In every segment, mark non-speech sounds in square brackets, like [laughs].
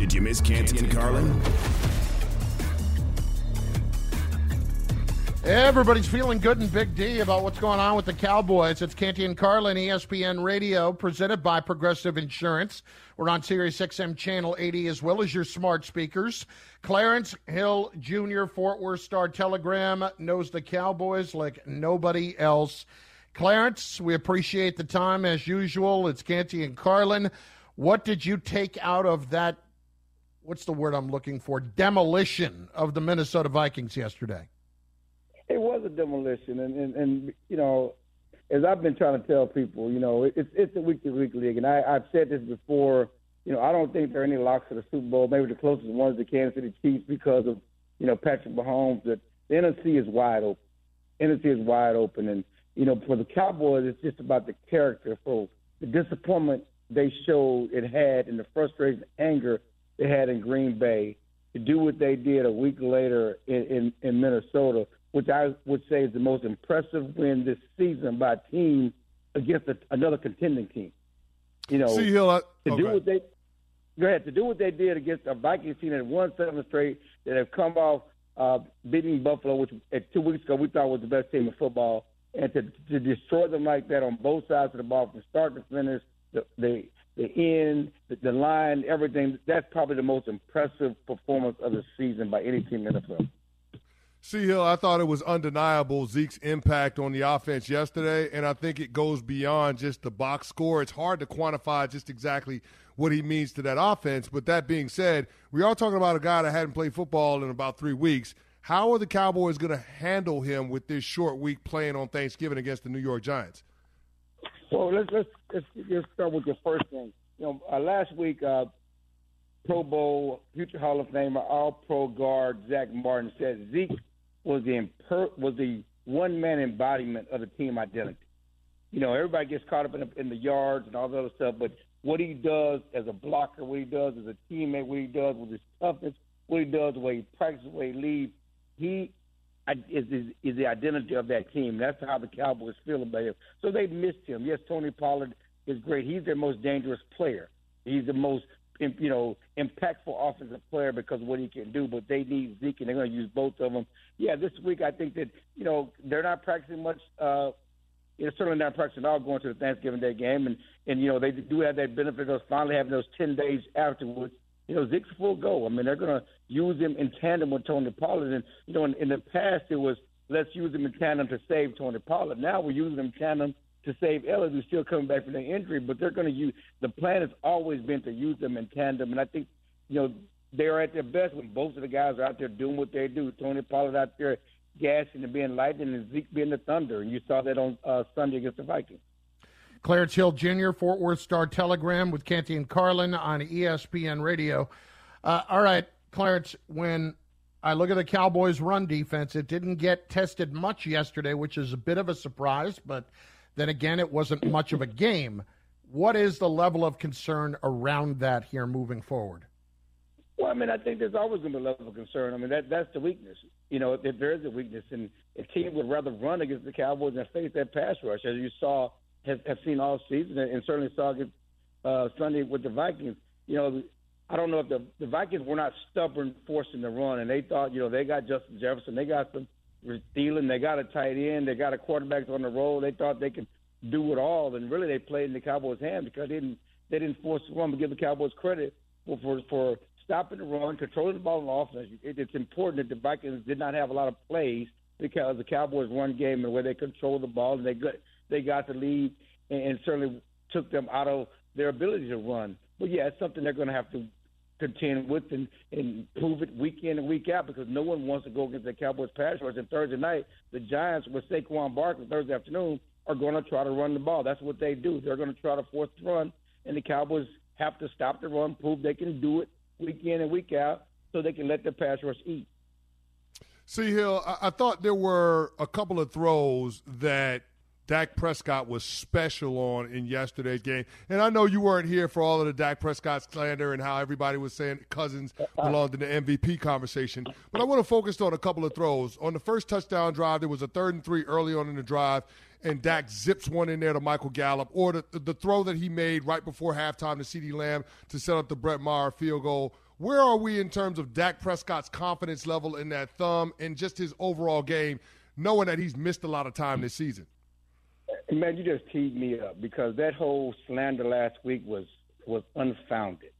Did you miss Canty and Carlin? Everybody's feeling good in Big D about what's going on with the Cowboys. It's Canty and Carlin, ESPN Radio, presented by Progressive Insurance. We're on Sirius XM Channel 80 as well as your smart speakers. Clarence Hill Jr., Fort Worth Star Telegram, knows the Cowboys like nobody else. Clarence, we appreciate the time as usual. It's Canty and Carlin. What did you take out of that? What's the word I'm looking for? Demolition of the Minnesota Vikings yesterday. It was a demolition, and and, and you know, as I've been trying to tell people, you know, it's it's a week to week league, and I, I've said this before. You know, I don't think there are any locks for the Super Bowl. Maybe the closest one is the Kansas City Chiefs because of you know Patrick Mahomes. The NFC is wide open. NFC is wide open, and you know, for the Cowboys, it's just about the character. For the disappointment they showed it had, and the frustration, anger they had in Green Bay, to do what they did a week later in in, in Minnesota which I would say is the most impressive win this season by a team against a, another contending team. You know, See, Hill, I, to okay. do what they go ahead to do what they did against a Vikings team that won seven straight, that have come off uh, beating Buffalo, which at two weeks ago we thought was the best team in football, and to to destroy them like that on both sides of the ball from start to finish, the the the end, the, the line, everything. That's probably the most impressive performance of the season by any team in the NFL. See, Hill, I thought it was undeniable Zeke's impact on the offense yesterday, and I think it goes beyond just the box score. It's hard to quantify just exactly what he means to that offense. But that being said, we are talking about a guy that hadn't played football in about three weeks. How are the Cowboys going to handle him with this short week playing on Thanksgiving against the New York Giants? Well, let's let's let's, let's start with the first thing. You know, uh, last week, uh, Pro Bowl, future Hall of Famer, All Pro guard Zach Martin said Zeke was the imper- was the one man embodiment of the team identity. You know, everybody gets caught up in the, in the yards and all the other stuff, but what he does as a blocker, what he does as a teammate, what he does with his toughness, what he does, the way he practices, the way he leads, he is, is is the identity of that team. That's how the Cowboys feel about him. So they missed him. Yes, Tony Pollard is great. He's their most dangerous player. He's the most you know, impactful offensive player because of what he can do. But they need Zeke, and they're going to use both of them. Yeah, this week I think that you know they're not practicing much. Uh, know, certainly not practicing at all going to the Thanksgiving Day game, and and you know they do have that benefit of finally having those ten days afterwards. You know, Zeke's full go. I mean, they're going to use him in tandem with Tony Pollard, and you know, in, in the past it was let's use him in tandem to save Tony Pollard. Now we're using him in tandem to save Ellis, who's still coming back from the injury. But they're going to use the plan has always been to use them in tandem, and I think you know they are at their best when both of the guys are out there doing what they do. Tony Pollard out there gassing and being lightning, and Zeke being the thunder, and you saw that on uh, Sunday against the Vikings. Clarence Hill Jr., Fort Worth Star Telegram with Canty and Carlin on ESPN Radio. Uh, all right, Clarence, when I look at the Cowboys' run defense, it didn't get tested much yesterday, which is a bit of a surprise, but then again, it wasn't much of a game. What is the level of concern around that here moving forward? Well, I mean, I think there's always going to be a level of concern. I mean, that that's the weakness. You know, if there is a weakness, and a team would rather run against the Cowboys than face that pass rush, as you saw, have, have seen all season, and certainly saw against uh, Sunday with the Vikings. You know, I don't know if the the Vikings were not stubborn forcing the run, and they thought, you know, they got Justin Jefferson, they got some Thielen, they got a tight end, they got a quarterback on the roll. They thought they could do it all, and really they played in the Cowboys' hand because they didn't they didn't force the run. But give the Cowboys credit for for, for stopping the run, controlling the ball on offense. It, it's important that the Vikings did not have a lot of plays because the Cowboys' run game and where they controlled the ball and they got they got the lead and, and certainly took them out of their ability to run. But yeah, it's something they're going to have to contend with and, and prove it week in and week out because no one wants to go against the Cowboys pass rush. And Thursday night, the Giants with Saquon Barkley Thursday afternoon are going to try to run the ball. That's what they do. They're going to try to force the run, and the Cowboys have to stop the run, prove they can do it week in and week out, so they can let the pass rush eat. See, Hill, I, I thought there were a couple of throws that Dak Prescott was special on in yesterday's game. And I know you weren't here for all of the Dak Prescott slander and how everybody was saying Cousins uh-uh. belonged in the MVP conversation. But I want to focus on a couple of throws. On the first touchdown drive, there was a third and three early on in the drive, and Dak zips one in there to Michael Gallup, or the, the throw that he made right before halftime to CeeDee Lamb to set up the Brett Maher field goal. Where are we in terms of Dak Prescott's confidence level in that thumb and just his overall game, knowing that he's missed a lot of time this season? Man, you just teed me up because that whole slander last week was was unfounded.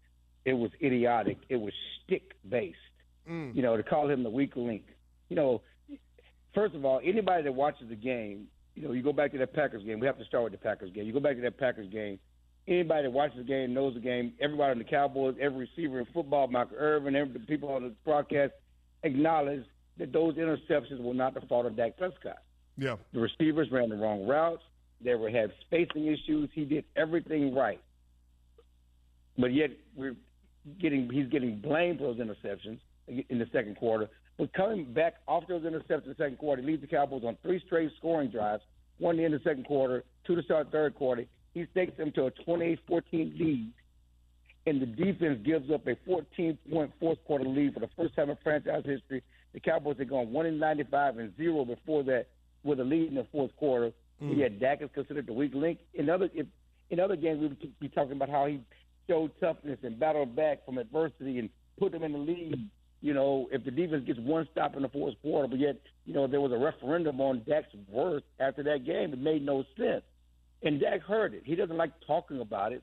It was idiotic. It was stick based. Mm. You know, to call him the weak link. You know, first of all, anybody that watches the game, you know, you go back to that Packers game. We have to start with the Packers game. You go back to that Packers game. Anybody that watches the game knows the game. Everybody on the Cowboys, every receiver in football, Michael Irvin, every the people on the broadcast acknowledge that those interceptions were not the fault of Dak Prescott. Yeah. The receivers ran the wrong routes. They were had spacing issues. He did everything right, but yet we're getting he's getting blamed for those interceptions in the second quarter. But coming back off those interceptions in the second quarter, he leads the Cowboys on three straight scoring drives, one in the second quarter, two to start third quarter. He takes them to a 28-14 lead, and the defense gives up a 14-point fourth quarter lead for the first time in franchise history. The Cowboys had gone one in 95 and zero before that with a lead in the fourth quarter. Mm. Yeah, Dak is considered the weak link. In other if, in other games, we would be talking about how he showed toughness and battled back from adversity and put them in the lead. You know, if the defense gets one stop in the fourth quarter, but yet, you know, there was a referendum on Dak's worth after that game. It made no sense. And Dak heard it. He doesn't like talking about it,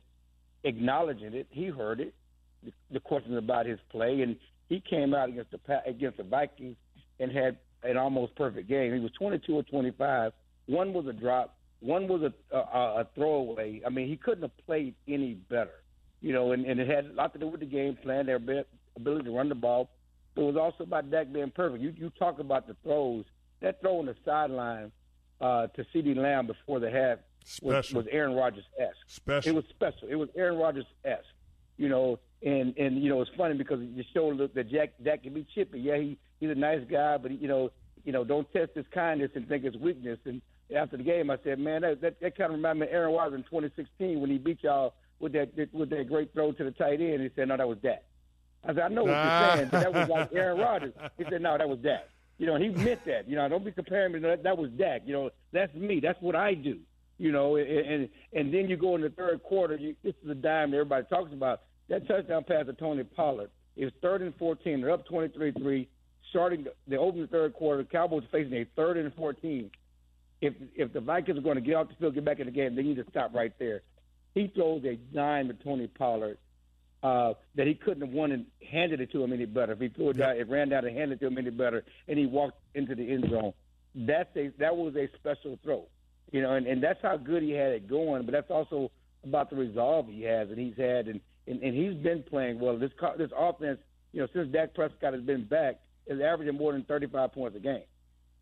acknowledging it. He heard it, the, the questions about his play, and he came out against the against the Vikings and had an almost perfect game. He was 22 or 25 one was a drop. One was a, a, a throwaway. I mean, he couldn't have played any better. You know, and, and it had a lot to do with the game plan, their ability to run the ball. It was also about Dak being perfect. You you talk about the throws. That throw on the sideline uh, to CeeDee Lamb before the half was, was Aaron Rodgers esque. Special. It was special. It was Aaron Rodgers esque. You know, and and you know it's funny because you showed that Jack Dak can be chippy. Yeah, he he's a nice guy, but he, you know you know don't test his kindness and think it's weakness. And after the game, I said, man, that that, that kind of reminded me of Aaron Rodgers in 2016 when he beat y'all with that with that great throw to the tight end. He said, no, that was Dak. I said, I know what you're saying, but that was like Aaron Rodgers. He said, no, that was Dak. You know, he meant that. You know, don't be comparing me. That, that was Dak. You know, that's me. That's what I do. You know, and and, and then you go in the third quarter. You, this is the dime that everybody talks about. That touchdown pass to Tony Pollard. Was third and 14. They're up 23-3. Starting, they open the third quarter. The Cowboys facing a third and 14 if if the Vikings are going to get off the field, get back in the game, they need to stop right there. He throws a dime to Tony Pollard uh, that he couldn't have won and handed it to him any better. If he threw it down, it ran down and handed it to him any better, and he walked into the end zone. That's a that was a special throw, you know, and, and that's how good he had it going. But that's also about the resolve he has and he's had, and and, and he's been playing well. This this offense, you know, since Dak Prescott has been back, is averaging more than 35 points a game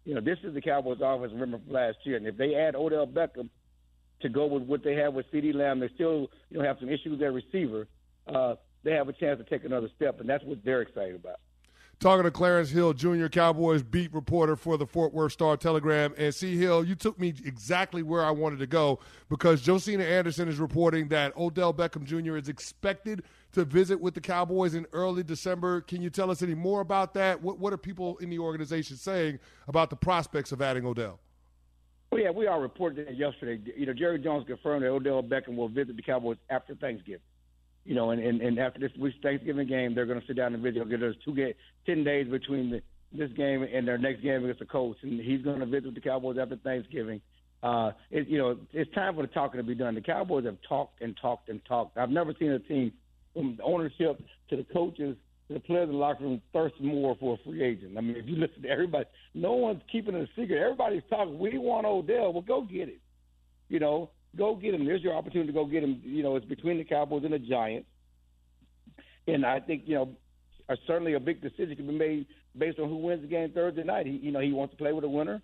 you know, this is the Cowboys' offense. Remember from last year, and if they add Odell Beckham to go with what they have with CeeDee Lamb, they still you know have some issues their receiver. Uh, they have a chance to take another step, and that's what they're excited about. Talking to Clarence Hill, Jr., Cowboys beat reporter for the Fort Worth Star Telegram. And see, Hill, you took me exactly where I wanted to go because Josina Anderson is reporting that Odell Beckham Jr. is expected to visit with the Cowboys in early December. Can you tell us any more about that? What, what are people in the organization saying about the prospects of adding Odell? Well, yeah, we all reported that yesterday. You know, Jerry Jones confirmed that Odell Beckham will visit the Cowboys after Thanksgiving. You know, and, and, and after this week's Thanksgiving game, they're going to sit down and visit. There's two game, ten days between the, this game and their next game against the Colts, and he's going to visit the Cowboys after Thanksgiving. Uh, it, you know, it's time for the talking to be done. The Cowboys have talked and talked and talked. I've never seen a team from the ownership to the coaches to the players in the locker room thirst more for a free agent. I mean, if you listen to everybody, no one's keeping it a secret. Everybody's talking. We want Odell. Well, go get it. You know, go get him. There's your opportunity to go get him. You know, it's between the Cowboys and the Giants, and I think you know, uh, certainly a big decision can be made based on who wins the game Thursday night. He, you know, he wants to play with a winner.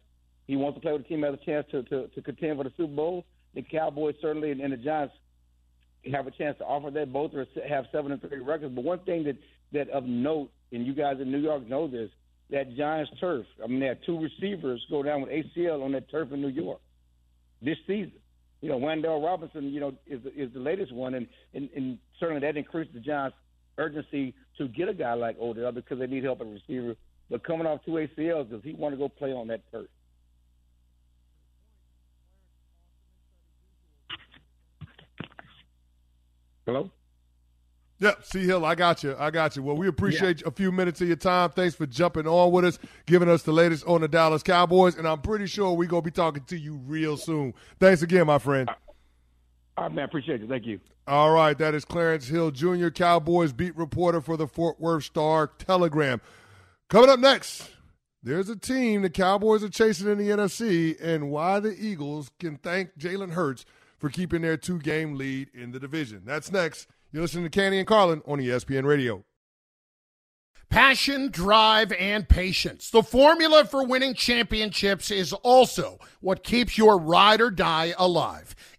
He wants to play with a team that has a chance to, to, to contend for the Super Bowl. The Cowboys certainly and, and the Giants have a chance to offer that both or have seven and three records. But one thing that that of note, and you guys in New York know this, that Giants turf. I mean, they had two receivers go down with ACL on that turf in New York this season. You know, Wan'Dale Robinson, you know, is is the latest one, and, and and certainly that increased the Giants' urgency to get a guy like Odell because they need help at receiver. But coming off two ACLs, does he want to go play on that turf? Hello. Yep, C Hill, I got you. I got you. Well, we appreciate yeah. a few minutes of your time. Thanks for jumping on with us, giving us the latest on the Dallas Cowboys, and I'm pretty sure we're gonna be talking to you real soon. Thanks again, my friend. Uh, all right, man. Appreciate it. Thank you. All right, that is Clarence Hill, Jr., Cowboys beat reporter for the Fort Worth Star Telegram. Coming up next, there's a team the Cowboys are chasing in the NFC, and why the Eagles can thank Jalen Hurts for keeping their two-game lead in the division. That's next. You're listening to Canty and Carlin on ESPN Radio. Passion, drive, and patience. The formula for winning championships is also what keeps your ride or die alive.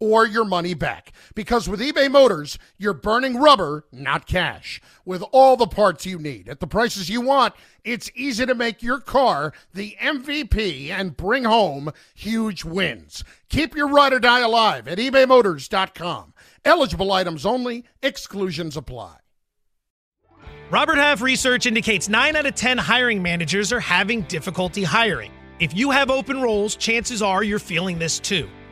or your money back. Because with eBay Motors, you're burning rubber, not cash. With all the parts you need at the prices you want, it's easy to make your car the MVP and bring home huge wins. Keep your ride or die alive at ebaymotors.com. Eligible items only, exclusions apply. Robert Half research indicates 9 out of 10 hiring managers are having difficulty hiring. If you have open roles, chances are you're feeling this too.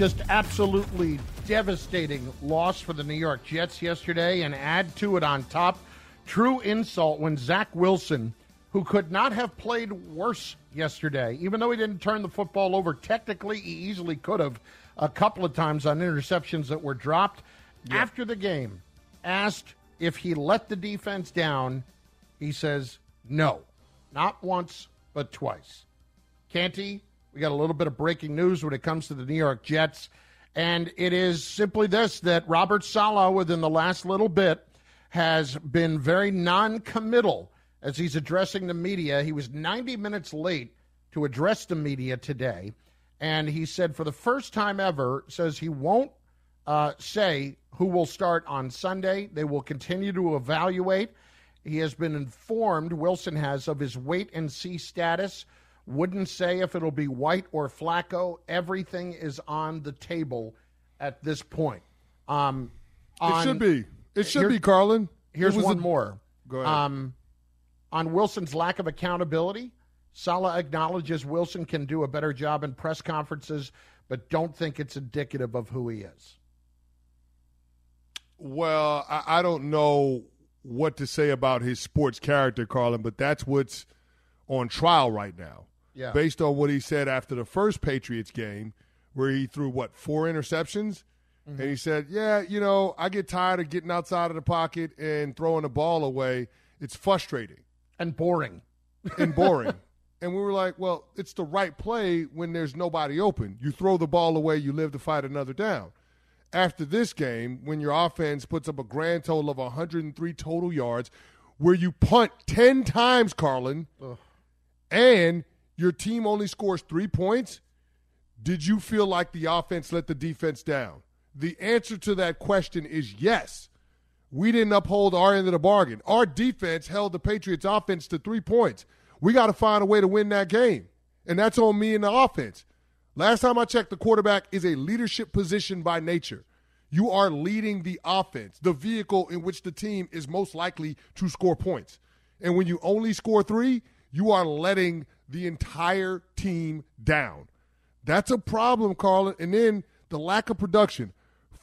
Just absolutely devastating loss for the New York Jets yesterday, and add to it on top, true insult when Zach Wilson, who could not have played worse yesterday, even though he didn't turn the football over, technically he easily could have a couple of times on interceptions that were dropped. After the game, asked if he let the defense down, he says no, not once, but twice. Canty, we got a little bit of breaking news when it comes to the New York Jets. And it is simply this that Robert Saleh, within the last little bit, has been very non committal as he's addressing the media. He was 90 minutes late to address the media today. And he said, for the first time ever, says he won't uh, say who will start on Sunday. They will continue to evaluate. He has been informed, Wilson has, of his wait and see status wouldn't say if it'll be White or Flacco. Everything is on the table at this point. Um, on, it should be. It should be, Carlin. Here's one a, more. Go ahead. Um, on Wilson's lack of accountability, Saleh acknowledges Wilson can do a better job in press conferences, but don't think it's indicative of who he is. Well, I, I don't know what to say about his sports character, Carlin, but that's what's on trial right now yeah. based on what he said after the first Patriots game, where he threw what four interceptions, mm-hmm. and he said, "Yeah, you know, I get tired of getting outside of the pocket and throwing the ball away. It's frustrating and boring, and boring." [laughs] and we were like, "Well, it's the right play when there's nobody open. You throw the ball away, you live to fight another down." After this game, when your offense puts up a grand total of 103 total yards, where you punt 10 times, Carlin, Ugh. and your team only scores three points, did you feel like the offense let the defense down? The answer to that question is yes. We didn't uphold our end of the bargain. Our defense held the Patriots' offense to three points. We got to find a way to win that game. And that's on me and the offense. Last time I checked, the quarterback is a leadership position by nature. you are leading the offense, the vehicle in which the team is most likely to score points. And when you only score three, you are letting the entire team down. That's a problem, Carlin. And then the lack of production.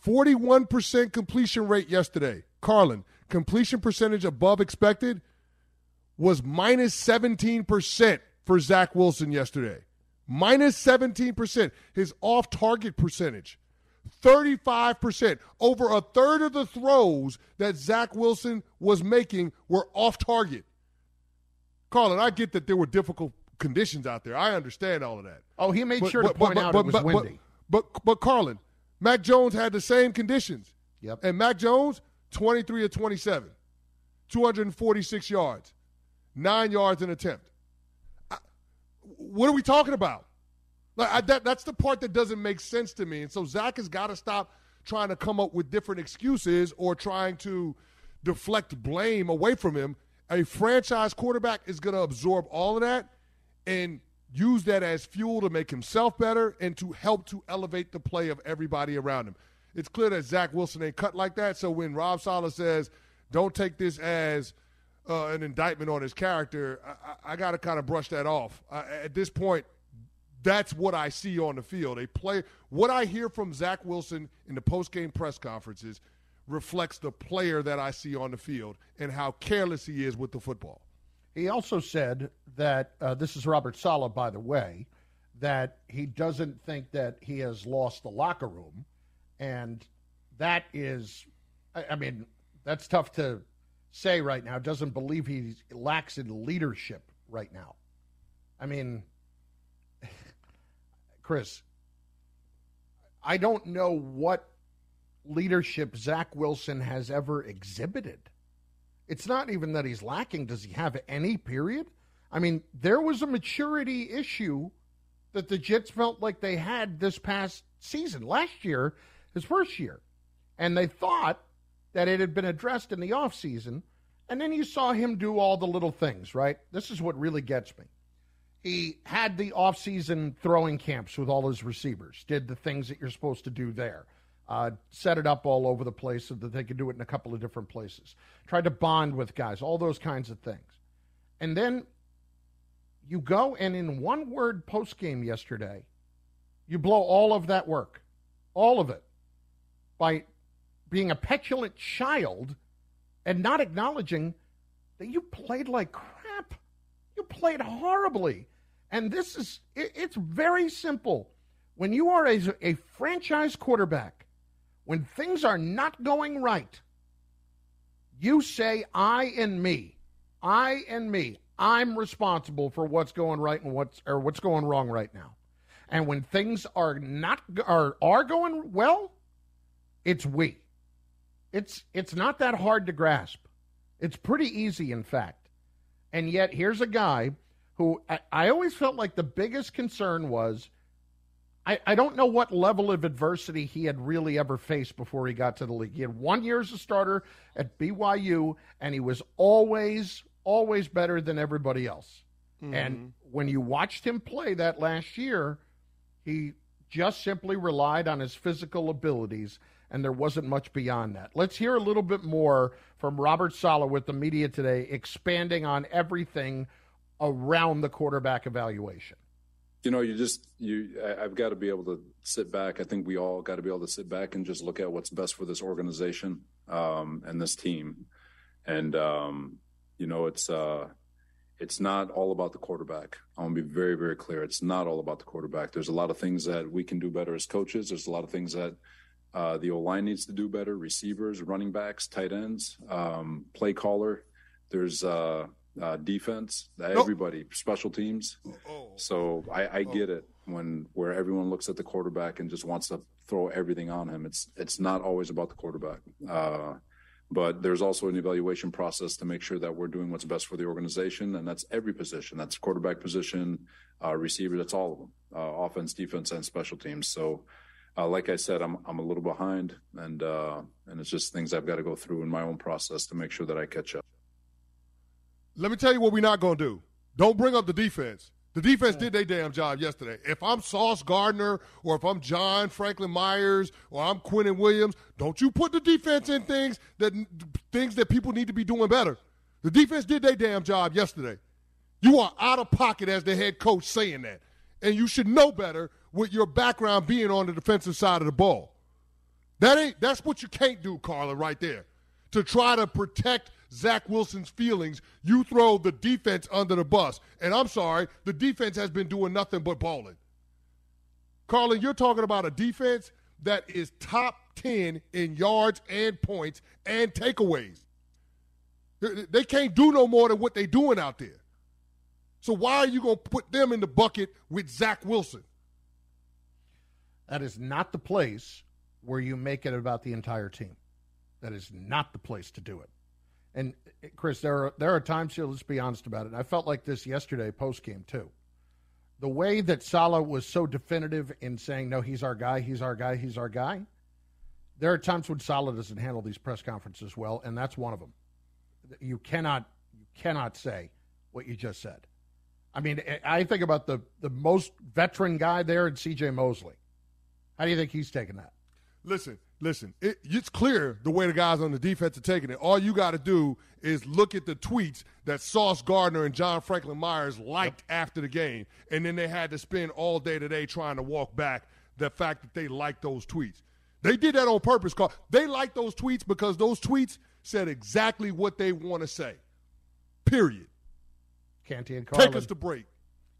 41% completion rate yesterday. Carlin, completion percentage above expected was minus 17% for Zach Wilson yesterday. Minus 17%. His off target percentage 35%. Over a third of the throws that Zach Wilson was making were off target. Carlin, I get that there were difficult conditions out there. I understand all of that. Oh, he made but, sure but, to point but, out it was windy. But, but, but Carlin, Mac Jones had the same conditions. Yep. And Mac Jones, 23 of 27, 246 yards, nine yards an attempt. I, what are we talking about? Like I, that, that's the part that doesn't make sense to me. And so Zach has got to stop trying to come up with different excuses or trying to deflect blame away from him. A franchise quarterback is going to absorb all of that and use that as fuel to make himself better and to help to elevate the play of everybody around him. It's clear that Zach Wilson ain't cut like that. So when Rob Saleh says, "Don't take this as uh, an indictment on his character," I, I got to kind of brush that off. At this point, that's what I see on the field. A play. What I hear from Zach Wilson in the post-game press conferences reflects the player that I see on the field and how careless he is with the football. He also said that uh, this is Robert Saleh, by the way, that he doesn't think that he has lost the locker room, and that is, I, I mean, that's tough to say right now. Doesn't believe he lacks in leadership right now. I mean, [laughs] Chris, I don't know what leadership Zach Wilson has ever exhibited. It's not even that he's lacking. Does he have any period? I mean, there was a maturity issue that the Jets felt like they had this past season, last year, his first year. And they thought that it had been addressed in the offseason. And then you saw him do all the little things, right? This is what really gets me he had the offseason throwing camps with all his receivers, did the things that you're supposed to do there, uh, set it up all over the place so that they could do it in a couple of different places, tried to bond with guys, all those kinds of things. And then you go and in one word post game yesterday, you blow all of that work, all of it, by being a petulant child and not acknowledging that you played like crap. You played horribly. And this is, it, it's very simple. When you are a, a franchise quarterback, when things are not going right, you say, I and me, I and me, I'm responsible for what's going right and what's or what's going wrong right now. And when things are not are are going well, it's we. It's it's not that hard to grasp. It's pretty easy, in fact. And yet, here's a guy who I, I always felt like the biggest concern was I, I don't know what level of adversity he had really ever faced before he got to the league. He had one year as a starter at BYU, and he was always, always better than everybody else. Mm-hmm. And when you watched him play that last year, he just simply relied on his physical abilities and there wasn't much beyond that. Let's hear a little bit more from Robert Saleh with the media today, expanding on everything around the quarterback evaluation. You know, you just you. I've got to be able to sit back. I think we all got to be able to sit back and just look at what's best for this organization um, and this team. And um, you know, it's uh, it's not all about the quarterback. I want to be very, very clear. It's not all about the quarterback. There's a lot of things that we can do better as coaches. There's a lot of things that uh, the O line needs to do better. Receivers, running backs, tight ends, um, play caller. There's uh, uh, defense. Everybody, special teams. Oh. So I, I get it when where everyone looks at the quarterback and just wants to throw everything on him. It's it's not always about the quarterback. Uh, but there's also an evaluation process to make sure that we're doing what's best for the organization, and that's every position. That's quarterback position, uh, receiver. That's all of them, uh, offense, defense, and special teams. So uh, like I said, I'm I'm a little behind, and uh, and it's just things I've got to go through in my own process to make sure that I catch up. Let me tell you what we're not going to do. Don't bring up the defense. The defense did their damn job yesterday. If I'm Sauce Gardner or if I'm John Franklin Myers or I'm Quinnen Williams, don't you put the defense in things that things that people need to be doing better. The defense did their damn job yesterday. You are out of pocket as the head coach saying that. And you should know better with your background being on the defensive side of the ball. That ain't that's what you can't do, Carla, right there. To try to protect Zach Wilson's feelings, you throw the defense under the bus. And I'm sorry, the defense has been doing nothing but balling. Carlin, you're talking about a defense that is top 10 in yards and points and takeaways. They can't do no more than what they're doing out there. So why are you going to put them in the bucket with Zach Wilson? That is not the place where you make it about the entire team. That is not the place to do it. And eh, Chris, there are there are times here. Let's be honest about it. I felt like this yesterday post game too. The way that Saleh was so definitive in saying, "No, he's our guy. He's our guy. He's our guy." There are times when Saleh doesn't handle these press conferences well, and that's one of them. You cannot you cannot say what you just said. I mean, eh, I think about the the most veteran guy there, and C.J. Mosley. How do you think he's taking that? Listen, listen. It, it's clear the way the guys on the defense are taking it. All you got to do is look at the tweets that Sauce Gardner and John Franklin Myers liked yep. after the game, and then they had to spend all day today trying to walk back the fact that they liked those tweets. They did that on purpose. Carl. They liked those tweets because those tweets said exactly what they want to say. Period. Canty and Carlin. Take us to break.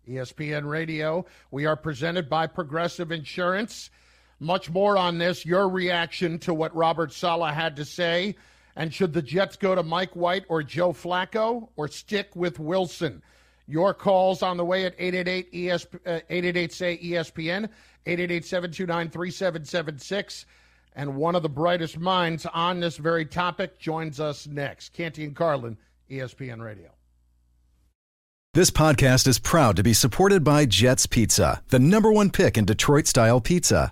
ESPN Radio. We are presented by Progressive Insurance. Much more on this. Your reaction to what Robert Saleh had to say. And should the Jets go to Mike White or Joe Flacco or stick with Wilson? Your calls on the way at 888 ESP, uh, 888 say ESPN 888 729 3776. And one of the brightest minds on this very topic joins us next. Canty and Carlin, ESPN Radio. This podcast is proud to be supported by Jets Pizza, the number one pick in Detroit style pizza.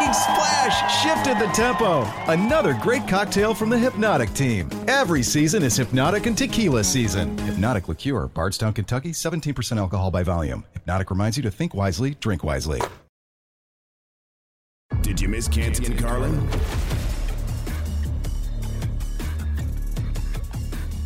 playmaking splash shifted the tempo. Another great cocktail from the Hypnotic team. Every season is Hypnotic and Tequila season. Hypnotic Liqueur, Bardstown, Kentucky, 17% alcohol by volume. Hypnotic reminds you to think wisely, drink wisely. Did you miss Canty and Carlin?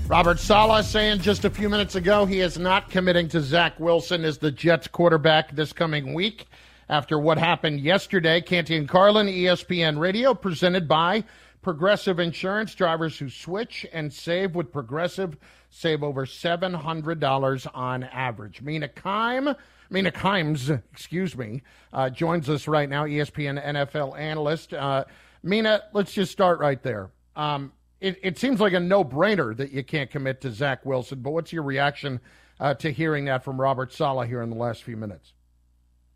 Robert Saleh saying just a few minutes ago he is not committing to Zach Wilson as the Jets quarterback this coming week after what happened yesterday. Canty and Carlin, ESPN Radio, presented by Progressive Insurance. Drivers who switch and save with Progressive save over $700 on average. Mina Kimes, Mina Kimes, [laughs] excuse me, uh, joins us right now, ESPN NFL analyst. Uh, Mina, let's just start right there. Um, it, it seems like a no brainer that you can't commit to Zach Wilson, but what's your reaction uh, to hearing that from Robert Saleh here in the last few minutes?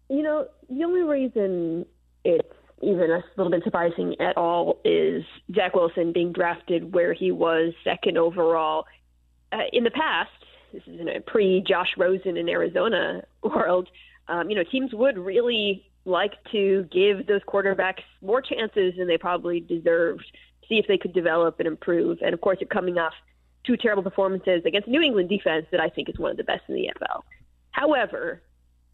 You know, the only reason it's even a little bit surprising at all is Zach Wilson being drafted where he was second overall. Uh, in the past, this is in a pre Josh Rosen in Arizona [laughs] world, um, you know, teams would really like to give those quarterbacks more chances than they probably deserved see if they could develop and improve. And of course, you're coming off two terrible performances against New England defense that I think is one of the best in the NFL. However,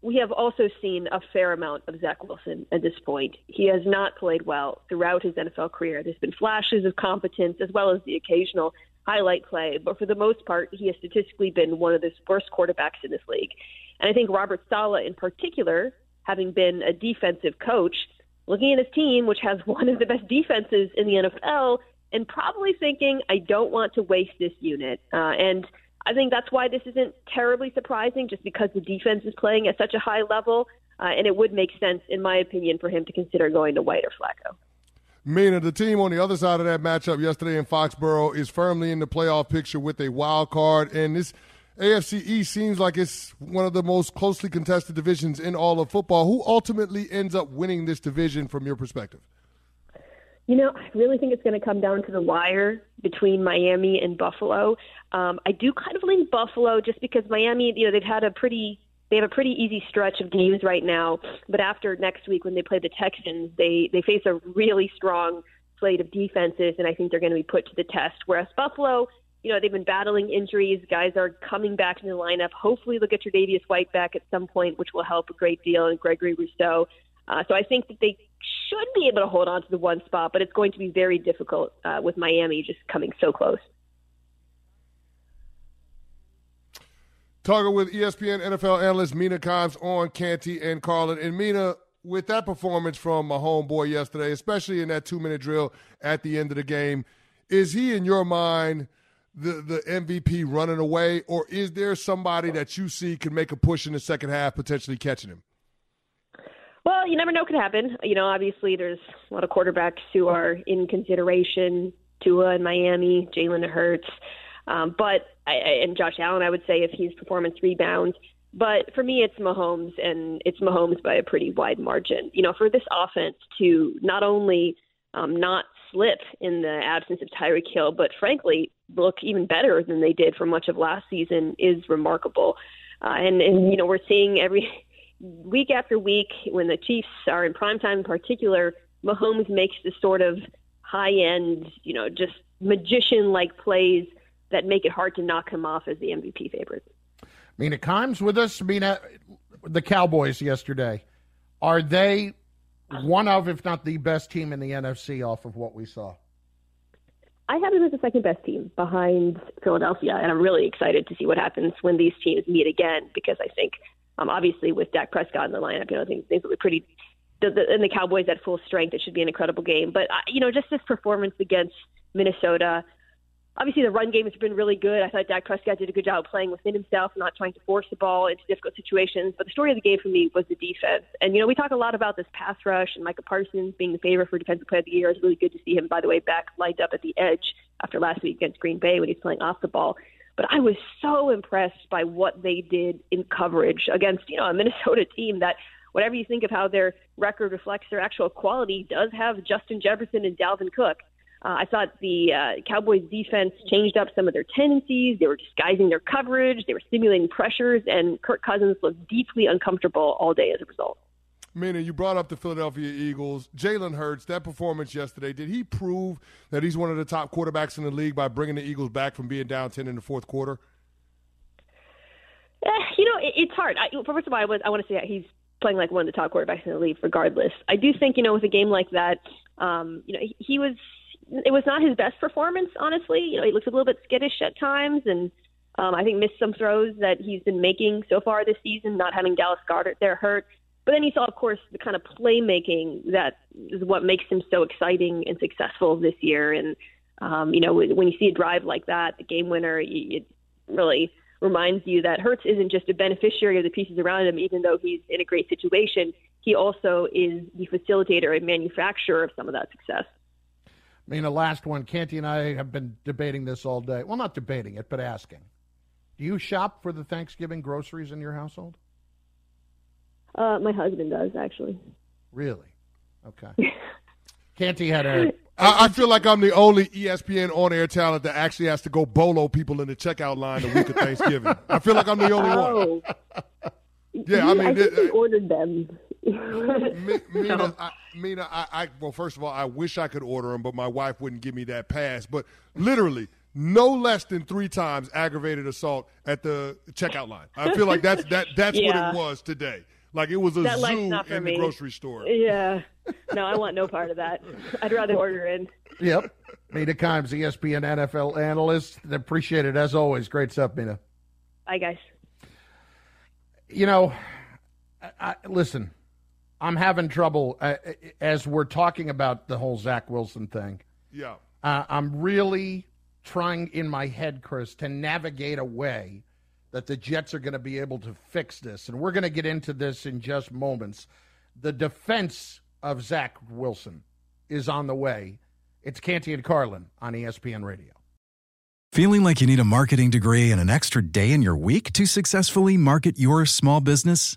we have also seen a fair amount of Zach Wilson at this point. He has not played well throughout his NFL career. There's been flashes of competence as well as the occasional highlight play, but for the most part, he has statistically been one of the worst quarterbacks in this league. And I think Robert Saleh, in particular, having been a defensive coach, looking at his team, which has [laughs] one of the best defenses in the NFL, and probably thinking, I don't want to waste this unit. Uh, and I think that's why this isn't terribly surprising, just because the defense is playing at such a high level. Uh, and it would make sense, in my opinion, for him to consider going to White or Flacco. Mina, the team on the other side of that matchup yesterday in Foxborough is firmly in the playoff picture with a wild card. And this AFC East seems like it's one of the most closely contested divisions in all of football. Who ultimately ends up winning this division from your perspective? You know, I really think it's going to come down to the wire between Miami and Buffalo. Um, I do kind of lean Buffalo just because Miami, you know, they've had a pretty they have a pretty easy stretch of games right now. But after next week when they play the Texans, they they face a really strong slate of defenses, and I think they're going to be put to the test. Whereas Buffalo, you know, they've been battling injuries. Guys are coming back in the lineup. Hopefully, they'll get Tre'Davious White back at some point, which will help a great deal, and Gregory Rousseau. Uh, so I think that they should be able to hold on to the one spot, but it's going to be very difficult uh, with Miami just coming so close. Talking with ESPN NFL analyst Mina Kimes on Canty and Carlin. And Mina, with that performance from my homeboy yesterday, especially in that two minute drill at the end of the game, is he in your mind the, the MVP running away, or is there somebody that you see can make a push in the second half, potentially catching him? Well, you never know what could happen. You know, obviously there's a lot of quarterbacks who are in consideration. Tua in Miami, Jalen Hurts, um, but I, and Josh Allen, I would say if his performance rebounds. But for me, it's Mahomes, and it's Mahomes by a pretty wide margin. You know, for this offense to not only um, not slip in the absence of Tyreek Hill, but frankly look even better than they did for much of last season is remarkable. Uh, and and you know, we're seeing every [laughs] week after week when the Chiefs are in prime time in particular, Mahomes makes this sort of high end, you know, just magician like plays that make it hard to knock him off as the MVP favorite. Mina Kimes with us. Mina, the Cowboys yesterday, are they one of, if not the best team in the NFC off of what we saw? I have them as the second best team behind Philadelphia, and I'm really excited to see what happens when these teams meet again because I think um, obviously, with Dak Prescott in the lineup, you know, things things will be pretty. The, the, and the Cowboys at full strength, it should be an incredible game. But uh, you know, just this performance against Minnesota. Obviously, the run game has been really good. I thought Dak Prescott did a good job playing within himself, not trying to force the ball into difficult situations. But the story of the game for me was the defense. And you know, we talk a lot about this pass rush and Micah Parsons being the favorite for Defensive Player of the Year. It's really good to see him, by the way, back lined up at the edge after last week against Green Bay when he's playing off the ball. But I was so impressed by what they did in coverage against, you know, a Minnesota team that whatever you think of how their record reflects their actual quality, does have Justin Jefferson and Dalvin Cook. Uh, I thought the uh, Cowboys defense changed up some of their tendencies. They were disguising their coverage. They were simulating pressures, and Kirk Cousins looked deeply uncomfortable all day as a result. Mina, you brought up the Philadelphia Eagles. Jalen Hurts, that performance yesterday, did he prove that he's one of the top quarterbacks in the league by bringing the Eagles back from being down 10 in the fourth quarter? Eh, you know, it, it's hard. I, first of all, I, was, I want to say he's playing like one of the top quarterbacks in the league regardless. I do think, you know, with a game like that, um, you know, he, he was it was not his best performance, honestly. You know, he looks a little bit skittish at times and um, I think missed some throws that he's been making so far this season, not having Dallas Goedert there hurt. But then you saw, of course, the kind of playmaking that is what makes him so exciting and successful this year. And um, you know, when you see a drive like that, the game winner, it really reminds you that Hurts isn't just a beneficiary of the pieces around him, even though he's in a great situation. He also is the facilitator and manufacturer of some of that success. I mean, the last one, Canty and I have been debating this all day. Well, not debating it, but asking. Do you shop for the Thanksgiving groceries in your household? Uh, my husband does actually. Really? Okay. [laughs] Canty had a. I, I feel like I'm the only ESPN on-air talent that actually has to go bolo people in the checkout line the week of [laughs] Thanksgiving. I feel like I'm the only oh. one. Yeah, I mean, I think it, he ordered them. Mina, I, Mina I, I, well, first of all, I wish I could order them, but my wife wouldn't give me that pass. But literally, no less than three times aggravated assault at the checkout line. I feel like that's that that's Yeah. what it was today. Like it was a That zoo in me. the grocery store. Yeah. No, I want no part of that. I'd rather order in. Yep. Mina Kimes, ESPN NFL analyst. Appreciate it as always. Great stuff, Mina. Bye, guys. You know, I, I, listen, I'm having trouble uh, as we're talking about the whole Zach Wilson thing. Yeah. Uh, I'm really trying in my head, Chris, to navigate a way that the Jets are going to be able to fix this. And we're going to get into this in just moments. The defense of Zach Wilson is on the way. It's Canty and Carlin on ESPN Radio. Feeling like you need a marketing degree and an extra day in your week to successfully market your small business?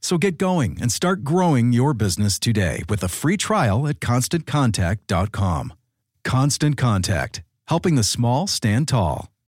So get going and start growing your business today with a free trial at constantcontact.com. Constant Contact, helping the small stand tall.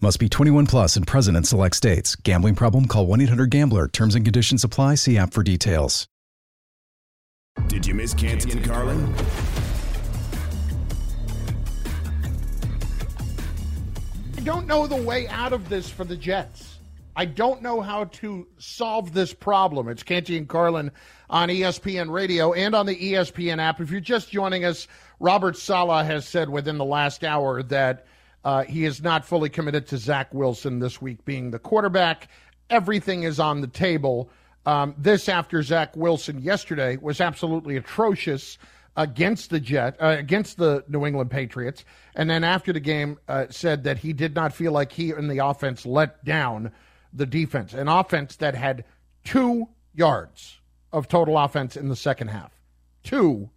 Must be 21 plus and present in select states. Gambling problem? Call 1 800 GAMBLER. Terms and conditions apply. See app for details. Did you miss Canty and Carlin? I don't know the way out of this for the Jets. I don't know how to solve this problem. It's Canty and Carlin on ESPN Radio and on the ESPN app. If you're just joining us, Robert Saleh has said within the last hour that uh, he is not fully committed to Zach Wilson this week being the quarterback. Everything is on the table. Um, this after Zach Wilson yesterday was absolutely atrocious against the Jet uh, against the New England Patriots, and then after the game uh, said that he did not feel like he and the offense let down the defense, an offense that had two yards of total offense in the second half, two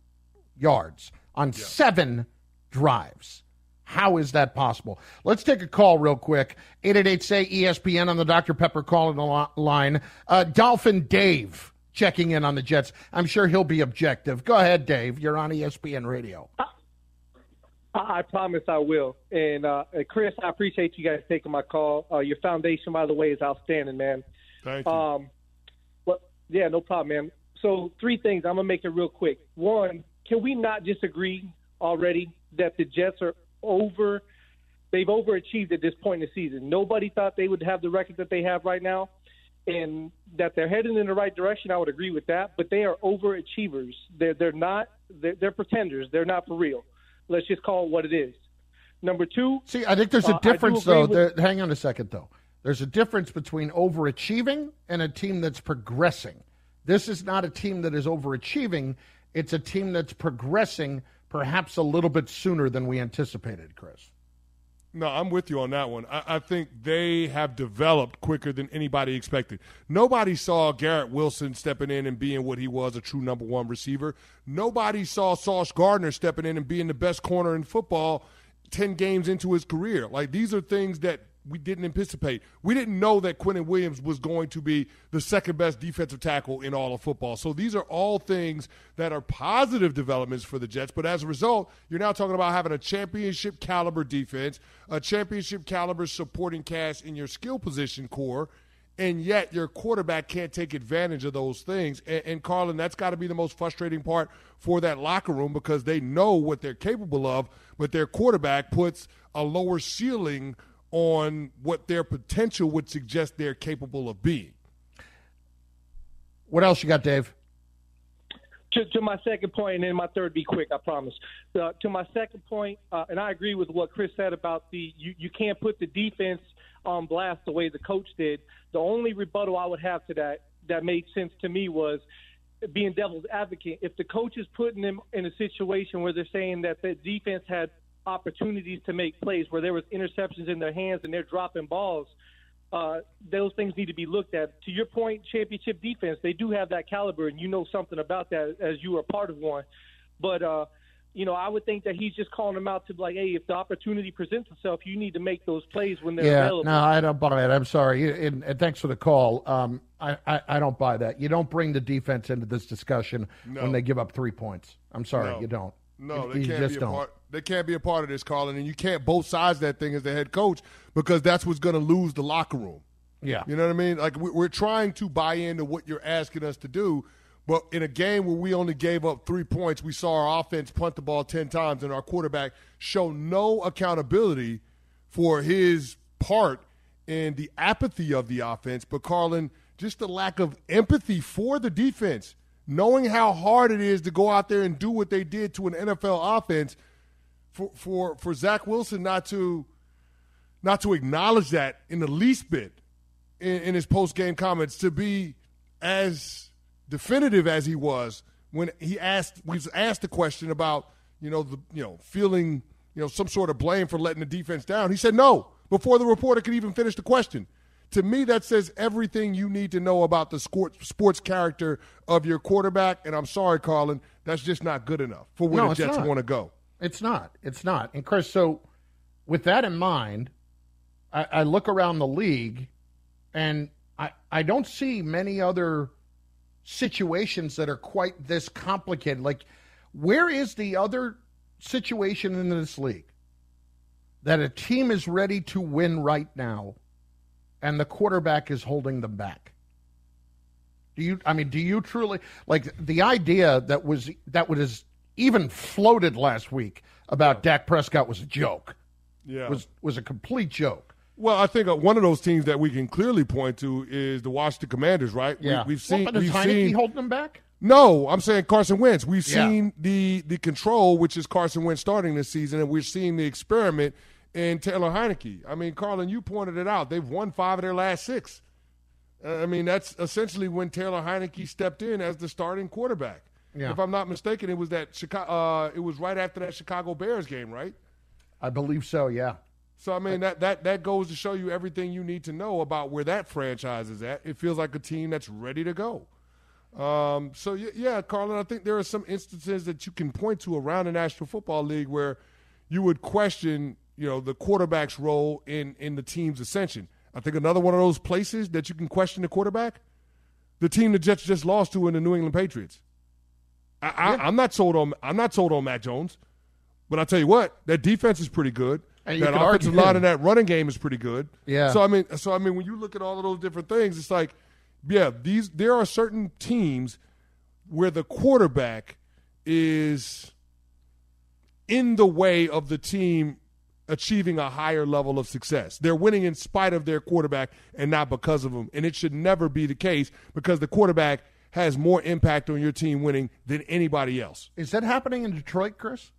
yards on yeah. seven drives. How is that possible? Let's take a call real quick. 888 say ESPN on the Dr. Pepper call in the line. Uh, Dolphin Dave checking in on the Jets. I'm sure he'll be objective. Go ahead, Dave. You're on ESPN Radio. I, I promise I will. And uh, Chris, I appreciate you guys taking my call. Uh, your foundation, by the way, is outstanding, man. Thank you. Um, well, yeah, no problem, man. So, three things. I'm going to make it real quick. One, can we not disagree already that the Jets are over they've overachieved at this point in the season. Nobody thought they would have the record that they have right now, and that they're heading in the right direction. I would agree with that, but they are overachievers. They're they're not they're, they're pretenders. They're not for real. Let's just call it what it is. Number two. See, I think there's a uh, difference though. With, hang on a second though. There's a difference between overachieving and a team that's progressing. This is not a team that is overachieving. It's a team that's progressing perhaps a little bit sooner than we anticipated, Chris. No, I'm with you on that one. I, I, think they have developed quicker than anybody expected. Nobody saw Garrett Wilson stepping in and being what he was a true number one receiver. Nobody saw Sauce Gardner stepping in and being the best corner in football 10 games into his career. Like, these are things that we didn't anticipate. We didn't know that Quinnen Williams was going to be the second best defensive tackle in all of football. So these are all things that are positive developments for the Jets. But as a result, you're now talking about having a championship caliber defense, a championship caliber supporting cast in your skill position core. And yet, your quarterback can't take advantage of those things. And, and Carlin, that's got to be the most frustrating part for that locker room because they know what they're capable of, but their quarterback puts a lower ceiling on what their potential would suggest they're capable of being. What else you got, Dave? To, to my second point, and then my third be quick, I promise. Uh, to my second point, uh, and I agree with what Chris said about the you, you can't put the defense on blast the way the coach did. The only rebuttal I would have to that that made sense to me was being devil's advocate. If the coach is putting them in a situation where they're saying that the defense had opportunities to make plays where there was interceptions in their hands and they're dropping balls. Uh, those things need to be looked at. To your point, championship defense, they do have that caliber, and you know something about that as you are part of one. But uh, you know, I would think that he's just calling them out to be like, hey, if the opportunity presents itself, you need to make those plays when they're yeah, available. no, I don't buy it. I'm sorry, and, and thanks for the call. Um, I, I, I, don't buy that. You don't bring the defense into this discussion No. when they give up three points. I'm sorry, No. you don't. No, they can't be a don't. part. They can't be a part of this, Carlin, and you can't both sides that thing as the head coach because that's what's going to lose the locker room. Yeah. You know what I mean? Like we- we're trying to buy into what you're asking us to do, but in a game where we only gave up three points, we saw our offense punt the ball ten times and our quarterback show no accountability for his part in the apathy of the offense. But Carlin, just the lack of empathy for the defense, knowing how hard it is to go out there and do what they did to an NFL offense. For for for Zach Wilson not to not to acknowledge that in the least bit in, in his post game comments to be as definitive as he was when he asked was asked the question about you know the you know feeling you know some sort of blame for letting the defense down. He said no before the reporter could even finish the question. To me, that says everything you need to know about the sports sports character of your quarterback. And I'm sorry, Carlin, that's just not good enough for where No, the Jets want to go. It's not. It's not. And Chris, so with that in mind, I, I look around the league, and I I don't see many other situations that are quite this complicated. Like, where is the other situation in this league that a team is ready to win right now, and the quarterback is holding them back? Do you? I mean, do you truly like the idea that was that was even floated last week about Dak Prescott was a joke? Yeah. was was a complete joke. Well, I think uh, one of those teams that we can clearly point to is the Washington Commanders, right? Yeah, we, have seen. Well, but we've Heinicke seen. holding them back? No, I'm saying Carson Wentz. We've Yeah. seen the the control, which is Carson Wentz starting this season, and we're seeing the experiment in Taylor Heinicke. I mean, Carlin, you pointed it out. They've won five of their last six. Uh, I mean, that's essentially when Taylor Heinicke stepped in as the starting quarterback. Yeah. If I'm not mistaken, it was that Chicago. Uh, it was right after that Chicago Bears game, right? I believe so. Yeah. So I mean that that that goes to show you everything you need to know about where that franchise is at. It feels like a team that's ready to go. Um, so y- yeah, Carlin, I think there are some instances that you can point to around the National Football League where you would question, you know, the quarterback's role in in the team's ascension. I think another one of those places that you can question the quarterback, the team the Jets just lost to in the New England Patriots. I, I, I'm not sold on I'm not sold on Mac Jones, but I tell you what, that defense is pretty good. And that offensive line and that running game is pretty good. Yeah. So I mean, so I mean, when you look at all of those different things, it's like, yeah, these there are certain teams where the quarterback is in the way of the team achieving a higher level of success. They're winning in spite of their quarterback and not because of them. And it should never be the case because the quarterback has more impact on your team winning than anybody else. Is that happening in Detroit, Chris?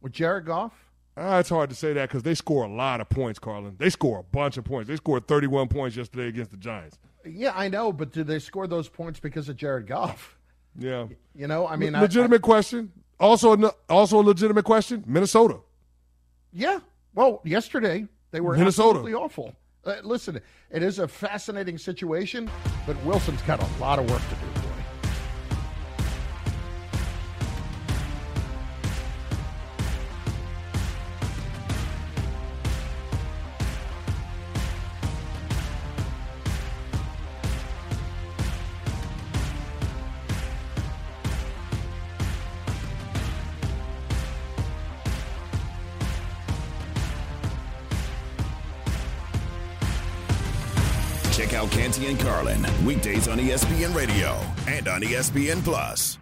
With Jared Goff? Ah, it's hard to say that because they score a lot of points, Carlin. They score a bunch of points. They scored 31 points yesterday against the Giants. Yeah, I know, but did they score those points because of Jared Goff? Yeah. You know, I mean, I- legitimate question. Also, a- also a legitimate question. Minnesota. Yeah. Well, yesterday they were Minnesota. absolutely awful. Uh, listen, it is a fascinating situation, but Wilson's got a lot of work to do. And Carlin weekdays on ESPN Radio and on ESPN Plus.